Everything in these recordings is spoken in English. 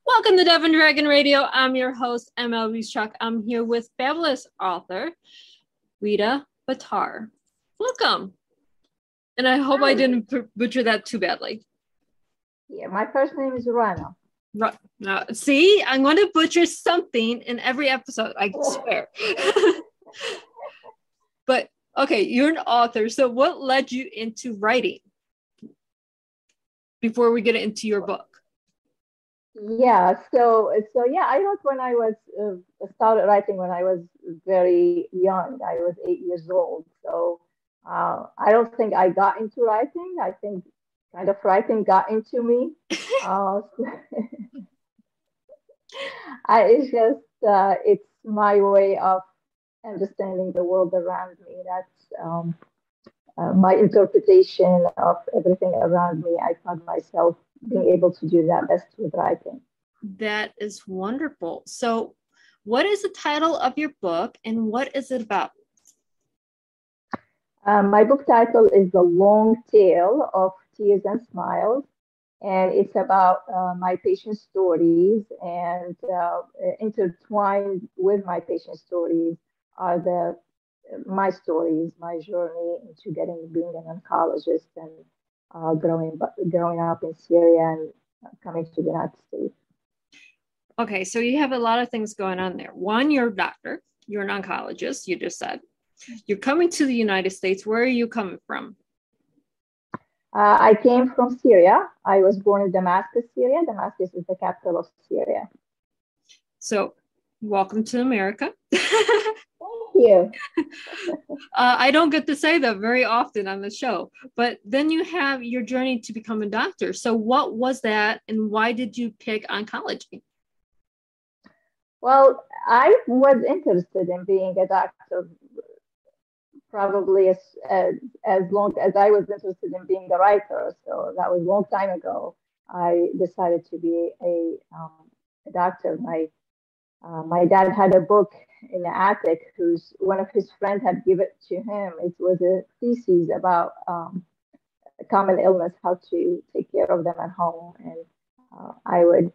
Welcome to Dove and Dragon Radio. I'm your host, M.L.Ruscsak. I'm here with fabulous author, Rita Batar. Welcome. And I hope Hi. I didn't butcher that too badly. Yeah, my first name is Rana. Right. Uh, now, see, I'm going to butcher something in every episode, I oh. swear. but okay, you're an author. So, what led you into writing before we get into your book? Yeah, so so yeah, I wrote when I was uh, started writing when I was very young. I was eight years old. So uh, I don't think I got into writing. I think kind of writing got into me. uh, I, it's just uh, it's my way of understanding the world around me. That's um, uh, my interpretation of everything around me. I found myself being able to do that best with writing. That is wonderful. So, what is the title of your book and what is it about? Um, my book title is The Long Tale of Tears and Smiles, and it's about uh, my patient stories. And uh, intertwined with my patient stories are the my stories, my journey into getting being an oncologist and uh, growing growing up in Syria and coming to the United States. Okay, so you have a lot of things going on there. One, you're a doctor, you're an oncologist, you just said. You're coming to the United States. Where are you coming from? Uh, I came from Syria. I was born in Damascus, Syria. Damascus is the capital of Syria. So, welcome to America. you. uh, I don't get to say that very often on the show. But then you have your journey to become a doctor. So, what was that, and why did you pick oncology? Well, I was interested in being a doctor probably as, as, as long as I was interested in being a writer. So that was a long time ago. I decided to be a, um, a doctor. My uh, my dad had a book in the attic whose one of his friends had given it to him. It was a thesis about um, common illness, how to take care of them at home. And uh, I would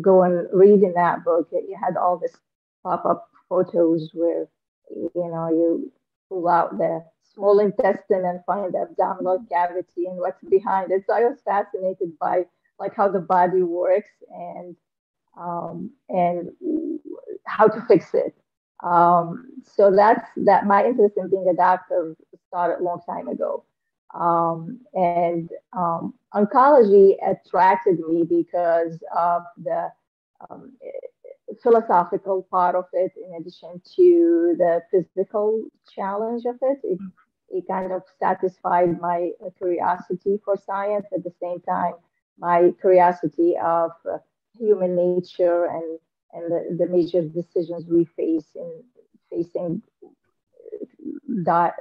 go and read in that book. It had all this pop-up photos where you know you pull out the small intestine and find the abdominal cavity and what's behind it. So I was fascinated by like how the body works and um, and how to fix it. Um, so that's that. My interest in being a doctor started a long time ago, um, and um, oncology attracted me because of the um, philosophical part of it, in addition to the physical challenge of it. It, it kind of satisfied my curiosity for science at the same time my curiosity of uh, human nature and and the, the major decisions we face in facing die,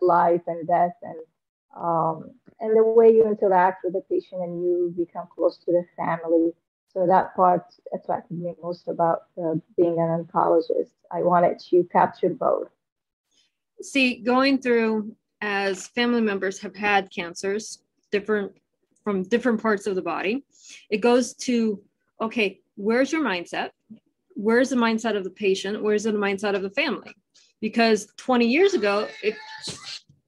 life and death and um, and the way you interact with the patient and you become close to the family. So that part attracted me most about uh, being an oncologist. I wanted to capture both. See, going through as family members have had cancers, different from different parts of the body, it goes to okay, where's your mindset? Where's the mindset of the patient? Where's the mindset of the family? Because 20 years ago, if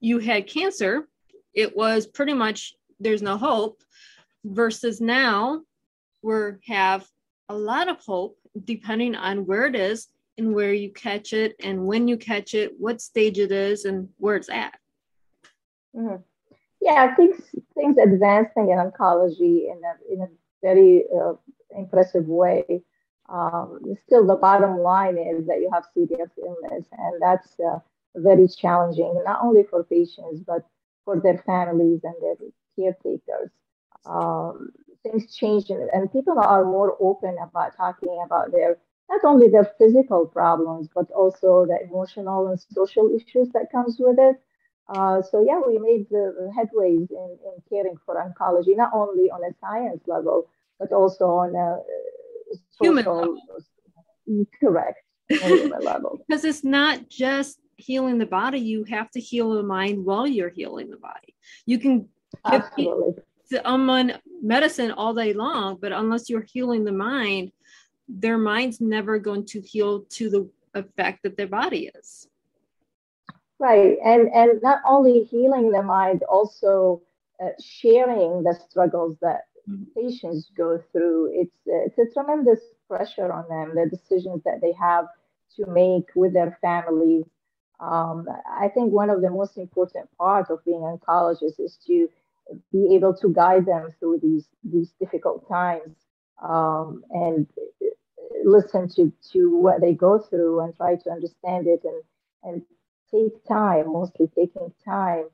you had cancer, it was pretty much there's no hope, versus now we have a lot of hope depending on where it is and where you catch it and when you catch it, what stage it is, and where it's at. Mm-hmm. Yeah, things things advancing in oncology in a in a very uh, impressive way. Um, still, the bottom line is that you have serious illness, and that's uh, very challenging, not only for patients, but for their families and their caretakers. Um, things change, and people are more open about talking about their not only their physical problems, but also the emotional and social issues that comes with it. Uh, so yeah, we made the headways in, in caring for oncology, not only on a science level, but also on a human level. Correct. human level. Because it's not just healing the body, you have to heal the mind while you're healing the body. You can Absolutely. on medicine all day long, but unless you're healing the mind, their mind's never going to heal to the effect that their body is. Right, and and not only healing the mind, also uh, sharing the struggles that. Patients go through. It's it's a tremendous pressure on them, the decisions that they have to make with their families. Um, I think one of the most important parts of being an oncologist is to be able to guide them through these these difficult times um, and listen to to what they go through and try to understand it and and take time, mostly taking time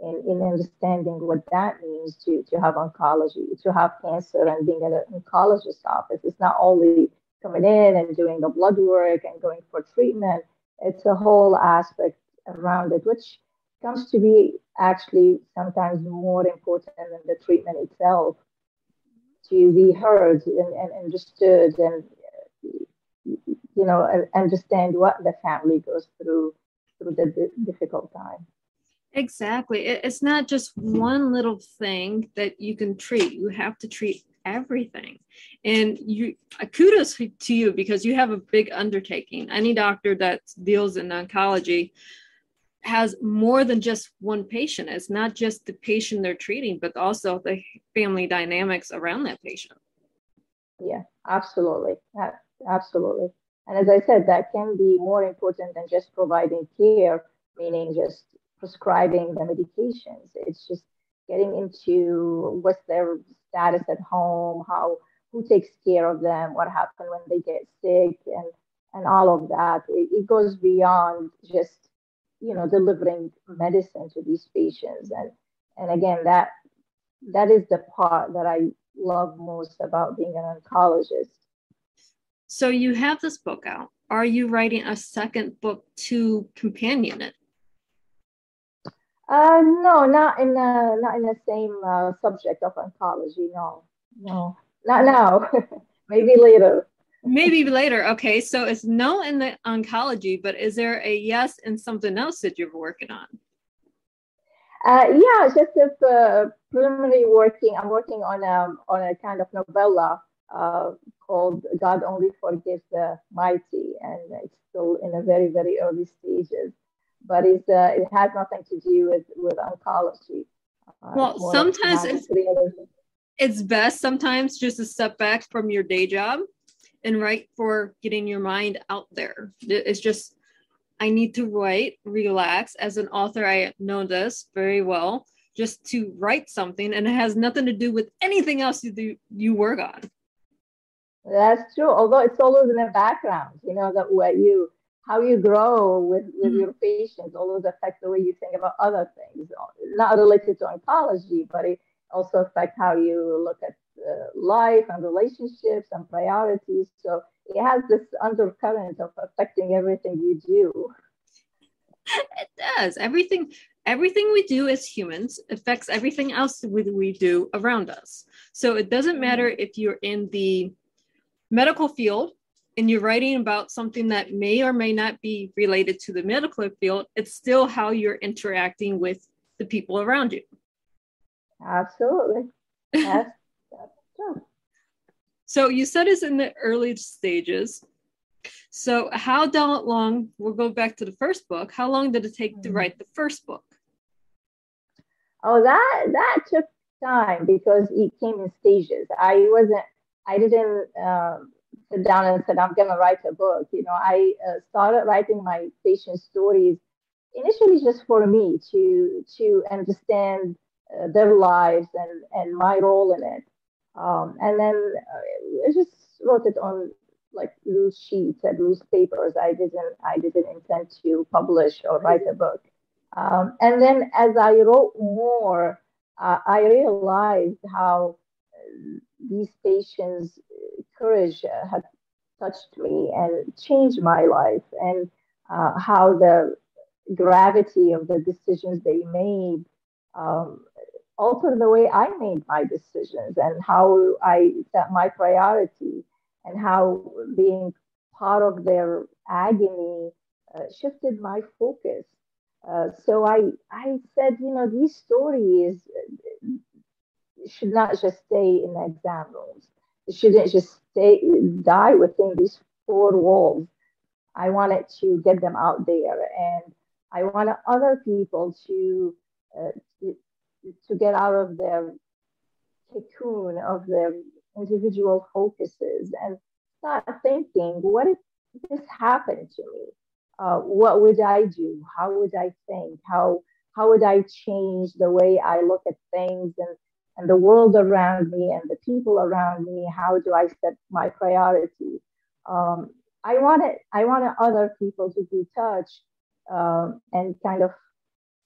in, in understanding what that means to, to have oncology, to have cancer and being at an oncologist's office. It's not only coming in and doing the blood work and going for treatment, it's a whole aspect around it, which comes to be actually sometimes more important than the treatment itself to be heard and, and understood and you know understand what the family goes through through the difficult time exactly it's not just one little thing that you can treat you have to treat everything and you uh, kudos to you because you have a big undertaking any doctor that deals in oncology has more than just one patient. It's not just the patient they're treating, but also the family dynamics around that patient. Yeah, absolutely. Absolutely. And as I said, that can be more important than just providing care, meaning just prescribing the medications. It's just getting into what's their status at home, how who takes care of them, what happens when they get sick, and and all of that. It, it goes beyond just you know delivering medicine to these patients and and again that that is the part that i love most about being an oncologist so you have this book out are you writing a second book to companion it uh, no not in the not in the same uh, subject of oncology no no not now maybe later maybe later. Okay, so it's no in the oncology, but is there a yes in something else that you're working on? Uh, yeah, just a uh, preliminary working. I'm working on a on a kind of novella uh, called "God Only Forgives the Mighty," and it's still in a very very early stages. But it's uh, it has nothing to do with with oncology. Uh, well, sometimes it's, it's best sometimes just to step back from your day job and write for getting your mind out there. It's just, I need to write, relax. As an author, I know this very well, just to write something, and it has nothing to do with anything else you do, you work on. That's true. Although it's always in the background, you know, that what you, how you grow with, with mm-hmm. your patients always affects the way you think about other things, not related to oncology, but it also affects how you look at uh, life and relationships and priorities. So it has this undercurrent of affecting everything you do. It does. Everything everything we do as humans affects everything else we, we do around us. So it doesn't matter mm-hmm. if you're in the medical field and you're writing about something that may or may not be related to the medical field, it's still how you're interacting with the people around you. Absolutely. Yes. So you said it's in the early stages. So how long? We'll go back to the first book. How long did it take to mm-hmm. write the first book? Oh, that that took time because it came in stages. I wasn't. I didn't um, sit down and said I'm going to write a book. You know, I uh, started writing my patient stories initially just for me to to understand uh, their lives and and my role in it. Um, and then uh, I just wrote it on like loose sheets and loose papers. I didn't I didn't intend to publish or write a book. Um, and then as I wrote more, uh, I realized how uh, these patients' courage had touched me and changed my life, and uh, how the gravity of the decisions they made um, also the way I made my decisions and how I set my priority and how being part of their agony uh, shifted my focus. Uh, so I, I said, you know, these stories, should not just stay in exam rooms. Shouldn't just stay die within these four walls. I wanted to get them out there, and I wanted other people to uh, to, to get out of their cocoon of their individual focuses and start thinking, what if this happened to me? Uh, what would I do? How would I think? How how would I change the way I look at things and and the world around me and the people around me? How do I set my priorities? Um, I wanted I wanted other people to be touched um, and kind of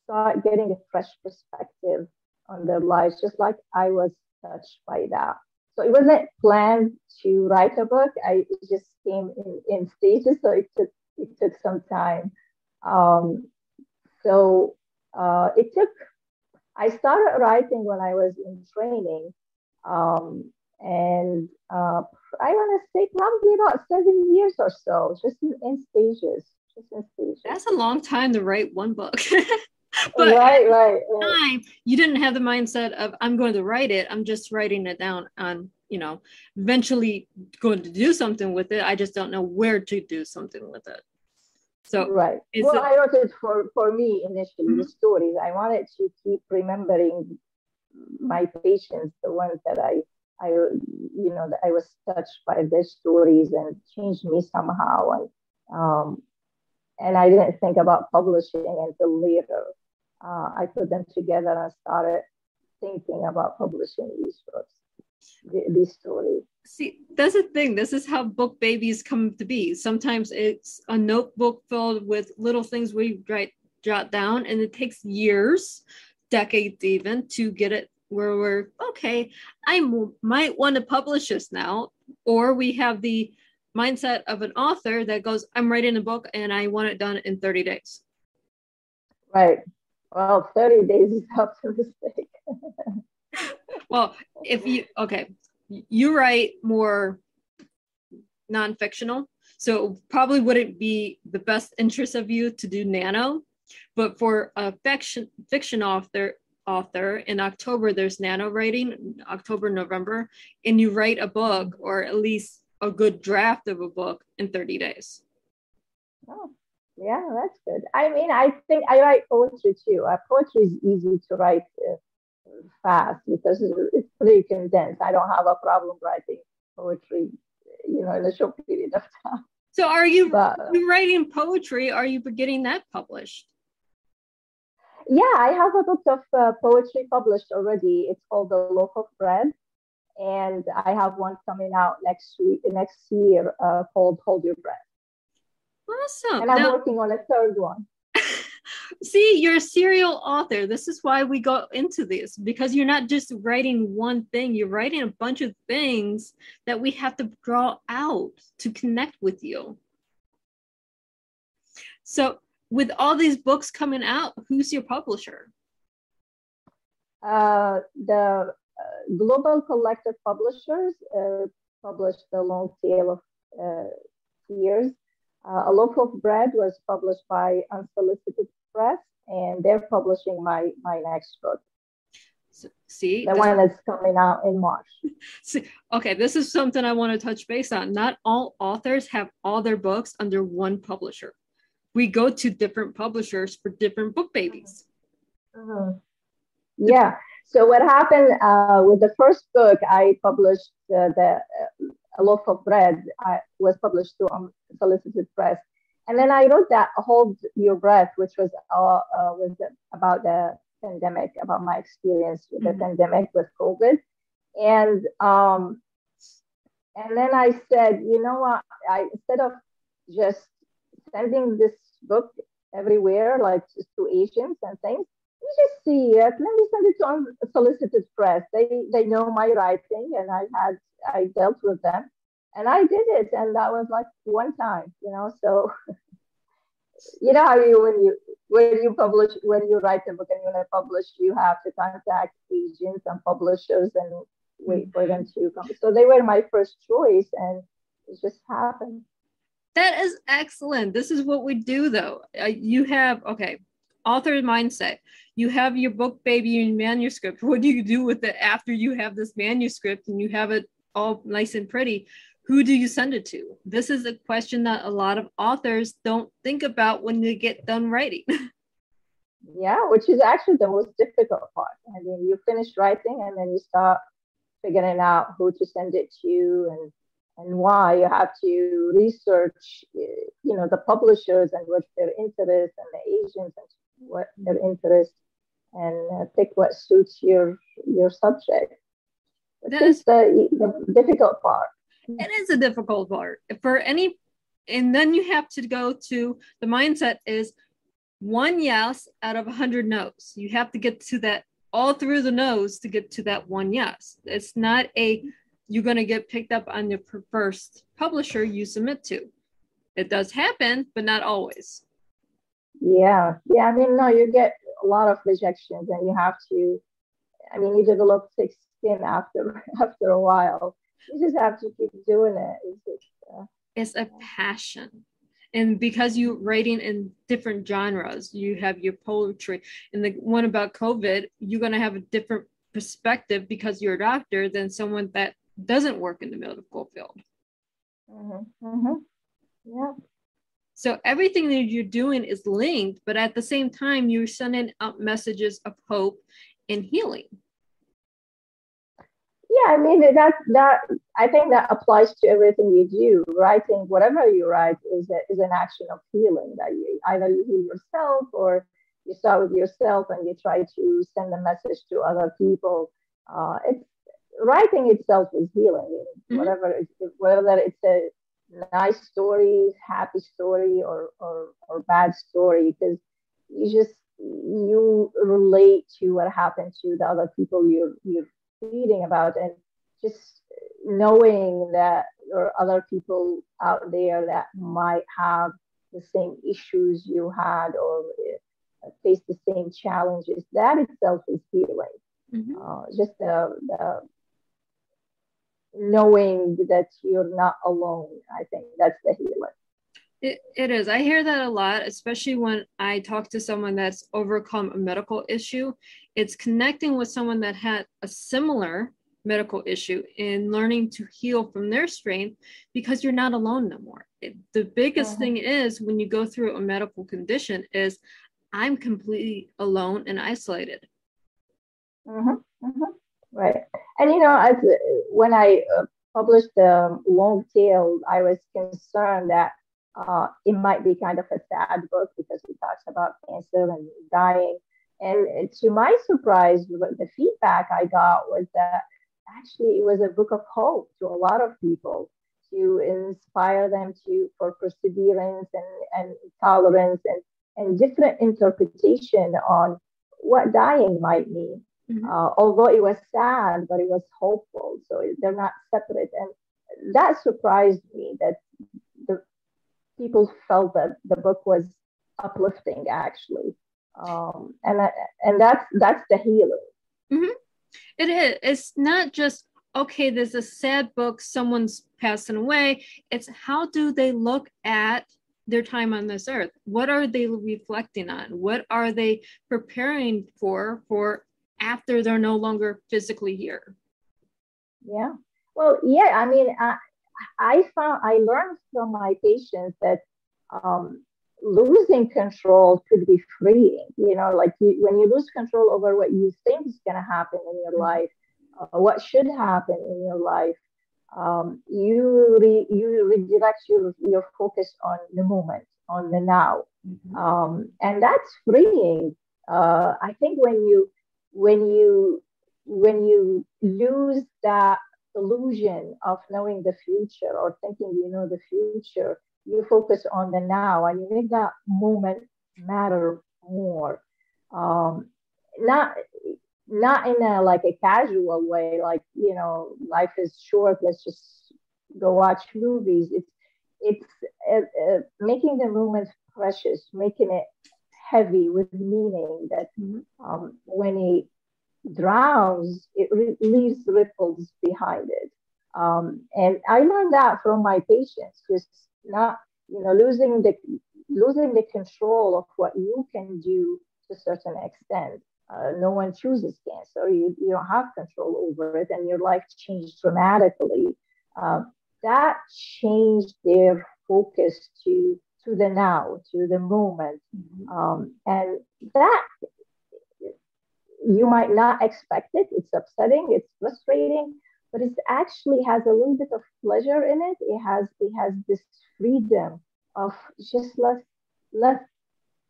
start getting a fresh perspective on their lives, just like I was touched by that. So it wasn't planned to write a book. I just came in, in stages, so it took it took some time. Um, so uh, it took. I started writing when I was in training, um, and uh, I want to say probably about seven years or so, just in, in stages. Just in stages. That's a long time to write one book. but right, right, right. time you didn't have the mindset of i'm going to write it i'm just writing it down on you know eventually going to do something with it i just don't know where to do something with it so right. well a- I wrote it for for me initially mm-hmm. the stories. I wanted to keep remembering my patients the ones that i i you know that i was touched by their stories and changed me somehow. And um and I didn't think about publishing until later. Uh, I put them together and started thinking about publishing these books, these stories. See, that's the thing. This is how book babies come to be. Sometimes it's a notebook filled with little things we write, jot down, and it takes years, decades even, to get it where we're okay. I m- might want to publish this now, or we have the mindset of an author that goes, "I'm writing a book and I want it done in 30 days." Right. Well, 30 days is optimistic. well, if you, okay, you write more non-fictional, so probably wouldn't be the best interest of you to do nano, but for a fiction fiction author author in October there's nano writing, October November, and you write a book or at least a good draft of a book in 30 days. Oh, yeah, that's good. I mean, I think I write poetry too. Uh, poetry is easy to write uh, fast because it's pretty condensed. I don't have a problem writing poetry, you know, in a short period of time. So, are you, but, writing poetry? Are you getting that published? Yeah, I have a book of uh, poetry published already. It's called The Loaf of Bread, and I have one coming out next week, next year, uh, called Hold Your Breath. Awesome. And I'm now, working on a third one. See, you're a serial author. This is why we go into this because you're not just writing one thing, you're writing a bunch of things that we have to draw out to connect with you. So, with all these books coming out, who's your publisher? Uh, the uh, Global Collective Publishers uh, published the long tail of uh, tears uh, a Loaf of Bread was published by Unsolicited Press, and they're publishing my my next book. See, the one that's coming out in March. See, okay, this is something I want to touch base on. Not all authors have all their books under one publisher. We go to different publishers for different book babies. Uh-huh. Yeah. So what happened uh, with the first book? I published uh, the a loaf of bread I, was published to Unsolicited Press. And then I wrote that Hold Your Breath, which was, uh, uh, was about the pandemic, about my experience with the mm-hmm. pandemic with COVID. And um, and then I said, you know what? I instead of just sending this book everywhere, like to agents and things, you just see it. Let me send it to unsolicited press. They they know my writing, and I had I dealt with them, and I did it, and that was like one time, you know. So, you know how you when you when you publish when you write a book and you want to publish, you have to contact agents and publishers and wait for them to come. So they were my first choice, and it just happened. That is excellent. This is what we do, though. Uh, you have okay. author mindset. You have your book, baby, and manuscript. What do you do with it after you have this manuscript and you have it all nice and pretty? Who do you send it to? This is a question that a lot of authors don't think about when they get done writing. yeah, which is actually the most difficult part. I mean, you finish writing and then you start figuring out who to send it to and and why you have to research you know the publishers and what their interest and the agents and what their interest and uh, pick what suits your your subject that is the, the difficult part it is a difficult part. For any and then you have to go to the mindset is one yes out of a 100 no's. You have to get to that all through the nose to get to that one yes. It's not a you're going to get picked up on your first publisher you submit to. It does happen but not always. Yeah. Yeah i mean no you get a lot of rejections and you have to i mean you develop thick skin after after a while you just have to keep doing it. It's, just, uh, it's a passion. And because you're writing in different genres you have your poetry. And the one about covid you're going to have a different perspective because you're a doctor than someone that doesn't work in the medical field. Mm-hmm. Mm-hmm. yeah. So everything that you're doing is linked but at the same time you're sending out messages of hope and healing yeah, I mean that that I think that applies to everything you do. Writing, whatever you write, is a, is an action of healing. That you either you heal yourself or you start with yourself and you try to send a message to other people. Uh, it's writing itself is healing. Mm-hmm. Whatever it's, whether it's a nice story, happy story, or or or bad story, because you just you relate to what happened to the other people you're you're reading about and just knowing that there are other people out there that might have the same issues you had or uh, face the same challenges that itself is healing mm-hmm. uh, just the, the knowing that you're not alone i think that's the healing it, it is. I hear that a lot, especially when I talk to someone that's overcome a medical issue. It's connecting with someone that had a similar medical issue and learning to heal from their strength because you're not alone no more. It, the biggest uh-huh. thing is when you go through a medical condition is I'm completely alone and isolated. Uh-huh. Uh-huh. Right. And you know, as when I uh, published the long tail, I was concerned that uh, it might be kind of a sad book because it talks about cancer and dying. And to my surprise, the feedback I got was that actually it was a book of hope to a lot of people to inspire them to for perseverance and, and tolerance and, and different interpretation on what dying might mean. Mm-hmm. Uh, although it was sad, but it was hopeful. So they're not separate. And that surprised me that people felt that the book was uplifting actually. Um, and that, and that's that's the healing mm-hmm. it is it's not just okay there's a sad book someone's passing away. It's how do they look at their time on this earth? What are they reflecting on? What are they preparing for for after they're no longer physically here? Yeah. Well yeah i mean I, I found I learned from my patients that um, losing control could be freeing. You know, like you, when you lose control over what you think is going to happen in your life, uh, what should happen in your life, um, you re, you redirect your your focus on the moment, on the now, mm-hmm. um, and that's freeing. Uh, I think when you when you when you lose that illusion of knowing the future or thinking you know the future, you focus on the now and you make that moment matter more. Um, not not in a like a casual way, like you know, life is short. Let's just go watch movies. It's it's uh, uh, making the moment precious, making it heavy with meaning. That mm-hmm. um, when it drowns, it re- leaves ripples behind it. Um, and I learned that from my patients, just not, you know, losing the losing the control of what you can do to a certain extent. Uh, no one chooses cancer. You, you don't have control over it, and your life changed dramatically. Uh, that changed their focus to to the now, to the moment, mm-hmm. um, and that you might not expect it. It's upsetting. It's frustrating, but it actually has a little bit of pleasure in it. It has it has this freedom of just let let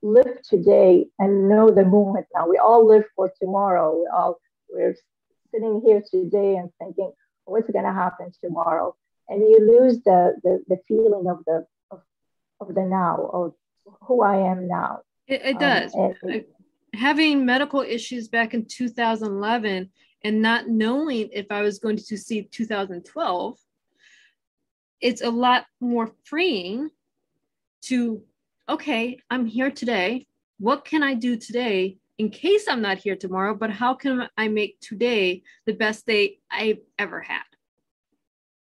live today and know the moment now. We all live for tomorrow. We all we're sitting here today and thinking, what's going to happen tomorrow? And you lose the, the, the feeling of the of, of the now, of who I am now. It, it does. Um, and, Having medical issues back in 2011 and not knowing if I was going to see 2012, it's a lot more freeing to okay, I'm here today. What can I do today in case I'm not here tomorrow? But how can I make today the best day I've ever had?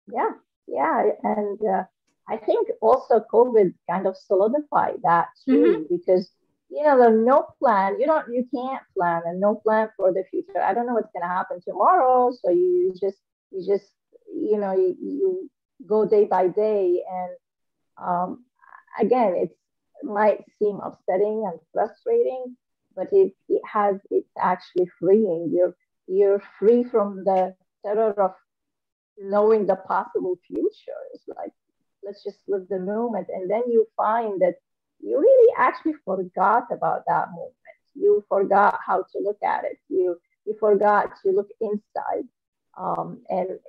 Yeah, yeah. And uh, I think also COVID kind of solidified that too, mm-hmm. because you know there's no plan. You don't, you can't plan, and no plan for the future. I don't know what's to happen tomorrow, so you just, you just, you know, you, you go day by day, and um, again, it might seem upsetting and frustrating, but it, it has it's actually freeing. You're you're free from the terror of knowing the possible future. It's like let's just live the moment, and then you find that you really actually forgot about that moment. You forgot how to look at it. You you forgot to look inside, um, and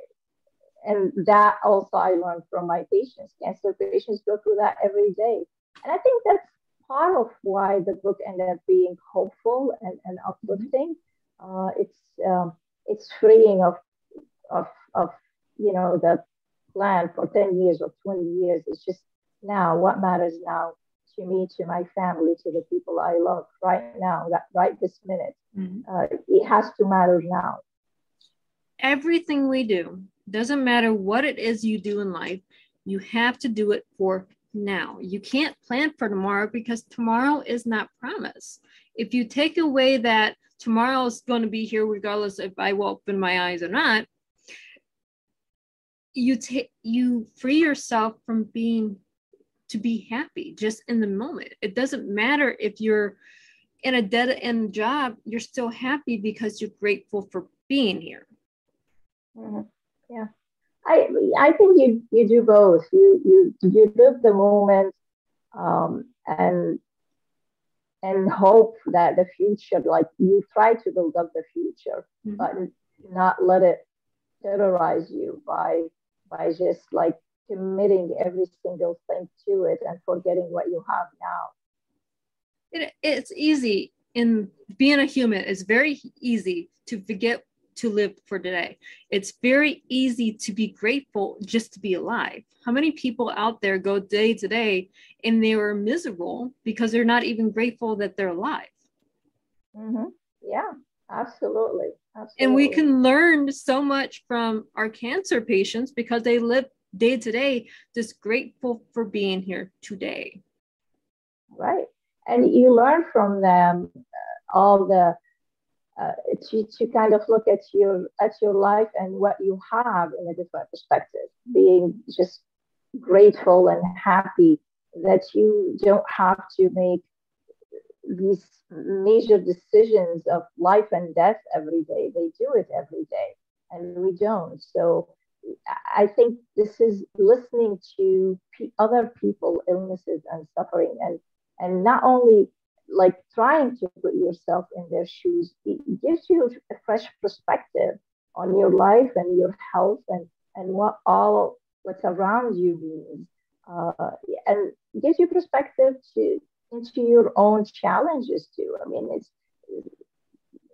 and that also I learned from my patients. Cancer patients go through that every day and I think that's part of why the book ended up being hopeful and, and uplifting. Uh, it's um, it's freeing of, of of you know the plan for 10 years or 20 years. It's just now what matters now to me, to my family, to the people I love right now, that right this minute. Mm-hmm. Uh, it has to matter now. Everything we do doesn't matter what it is you do in life, you have to do it for now. You can't plan for tomorrow because tomorrow is not promised. If you take away that tomorrow is going to be here regardless if I will open my eyes or not, you take you free yourself from being to be happy just in the moment. It doesn't matter if you're in a dead end job, you're still happy because you're grateful for being here. Mm-hmm. Yeah. I I think you you do both. You you you live the moment um, and and hope that the future, like you try to build up the future, mm-hmm. but not let it terrorize you by by just like committing every single thing to it and forgetting what you have now. It, it's easy in being a human. It's very easy to forget to live for today. It's very easy to be grateful just to be alive. How many people out there go day to day and they are miserable because they're not even grateful that they're alive? Mm-hmm. Yeah, absolutely. absolutely. And we can learn so much from our cancer patients because they live day to day just grateful for being here today. Right. And you learn from them uh, all the uh, to, to kind of look at your at your life and what you have in a different perspective being just grateful and happy that you don't have to make these major decisions of life and death every day they do it every day and we don't so i think this is listening to p- other people illnesses and suffering and and not only like trying to put yourself in their shoes it gives you a fresh perspective on your life and your health and and what all what's around you means uh, and gives you perspective to into your own challenges too i mean it's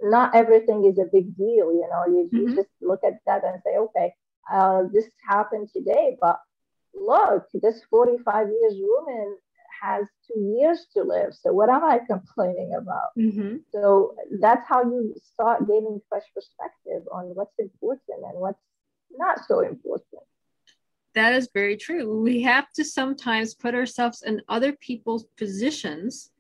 not everything is a big deal you know you, mm-hmm. you just look at that and say okay uh, this happened today but look this 45 years woman has two years to live. So what am I complaining about? Mm-hmm. So that's how you start gaining fresh perspective on what's important and what's not so important. That is very true. We have to sometimes put ourselves in other people's positions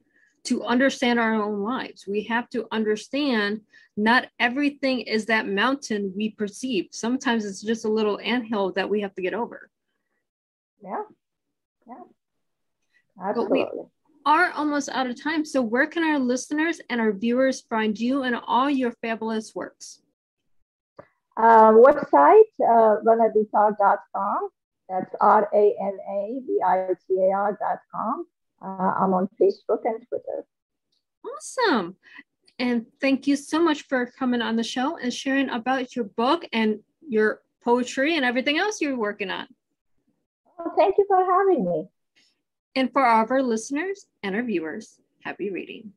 to understand our own lives. We have to understand not everything is that mountain we perceive. Sometimes it's just a little anthill that we have to get over. Yeah. Yeah. Absolutely. But we are almost out of time. So, where can our listeners and our viewers find you and all your fabulous works? Uh, website, uh, ranabitar.com. That's R A N A B I T A R.com. Uh, I'm on Facebook and Twitter. Awesome. And thank you so much for coming on the show and sharing about your book and your poetry and everything else you're working on. Well, thank you for having me. And for all of our listeners and our viewers, happy reading.